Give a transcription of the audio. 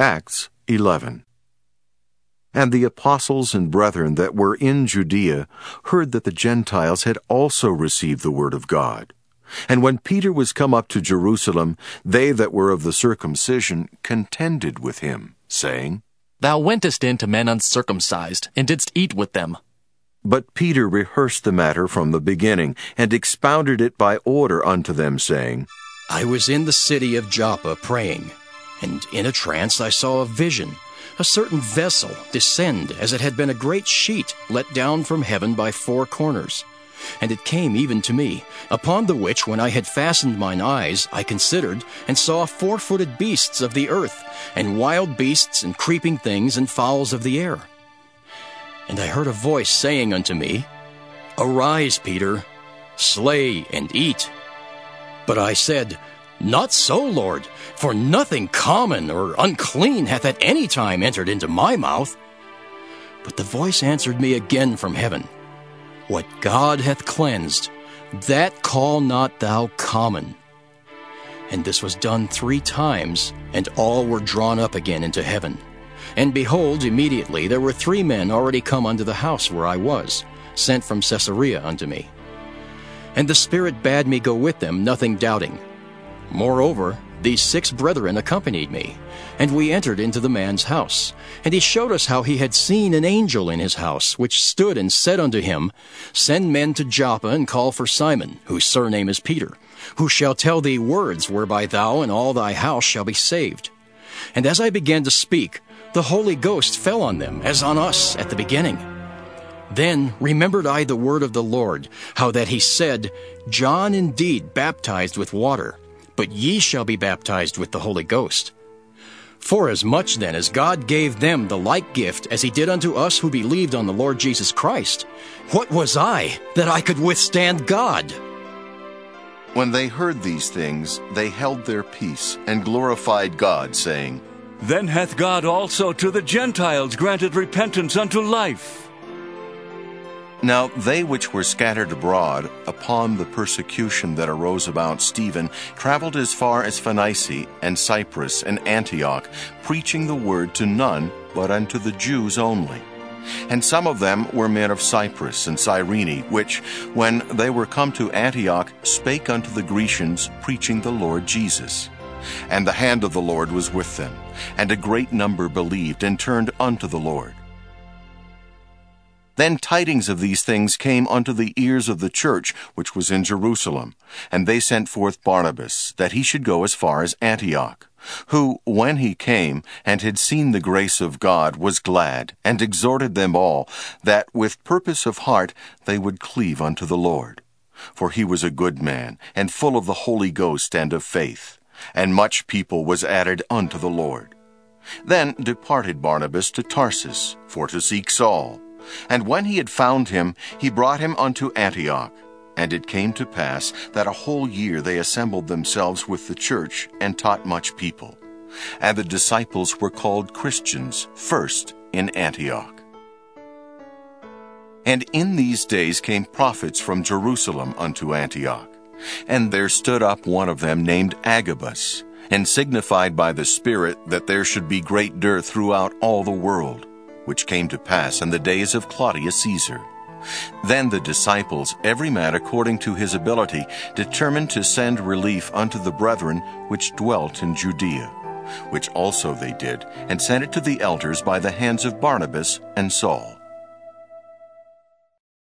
Acts 11. And the apostles and brethren that were in Judea heard that the Gentiles had also received the word of God. And when Peter was come up to Jerusalem, they that were of the circumcision contended with him, saying, Thou wentest in to men uncircumcised, and didst eat with them. But Peter rehearsed the matter from the beginning, and expounded it by order unto them, saying, I was in the city of Joppa praying, and in a trance I saw a vision, a certain vessel descend as it had been a great sheet let down from heaven by four corners. And it came even to me, upon the which, when I had fastened mine eyes, I considered, and saw four footed beasts of the earth, and wild beasts, and creeping things, and fowls of the air. And I heard a voice saying unto me, Arise, Peter, slay and eat. But I said, Not so, Lord, for nothing common or unclean hath at any time entered into my mouth. But the voice answered me again from heaven, What God hath cleansed, that call not thou common. And this was done three times, and all were drawn up again into heaven. And behold, immediately there were three men already come unto the house where I was, sent from Caesarea unto me. And the Spirit bade me go with them, nothing doubting. Moreover, these six brethren accompanied me, and we entered into the man's house. And he showed us how he had seen an angel in his house, which stood and said unto him, Send men to Joppa and call for Simon, whose surname is Peter, who shall tell thee words whereby thou and all thy house shall be saved. And as I began to speak, the Holy Ghost fell on them, as on us at the beginning. Then remembered I the word of the Lord, how that he said, John indeed baptized with water, but ye shall be baptized with the Holy Ghost. Forasmuch then as God gave them the like gift as he did unto us who believed on the Lord Jesus Christ, what was I that I could withstand God? When they heard these things, they held their peace and glorified God, saying, Then hath God also to the Gentiles granted repentance unto life. Now they which were scattered abroad upon the persecution that arose about Stephen traveled as far as Phoenicia and Cyprus and Antioch, preaching the word to none but unto the Jews only. And some of them were men of Cyprus and Cyrene, which, when they were come to Antioch, spake unto the Grecians, preaching the Lord Jesus. And the hand of the Lord was with them, and a great number believed and turned unto the Lord. Then tidings of these things came unto the ears of the church which was in Jerusalem, and they sent forth Barnabas, that he should go as far as Antioch, who, when he came and had seen the grace of God, was glad, and exhorted them all, that with purpose of heart they would cleave unto the Lord. For he was a good man, and full of the Holy Ghost and of faith, and much people was added unto the Lord. Then departed Barnabas to Tarsus, for to seek Saul. And when he had found him, he brought him unto Antioch. And it came to pass that a whole year they assembled themselves with the church and taught much people. And the disciples were called Christians first in Antioch. And in these days came prophets from Jerusalem unto Antioch. And there stood up one of them named Agabus, and signified by the Spirit that there should be great dearth throughout all the world which came to pass in the days of Claudius Caesar. Then the disciples, every man according to his ability, determined to send relief unto the brethren which dwelt in Judea, which also they did, and sent it to the elders by the hands of Barnabas and Saul.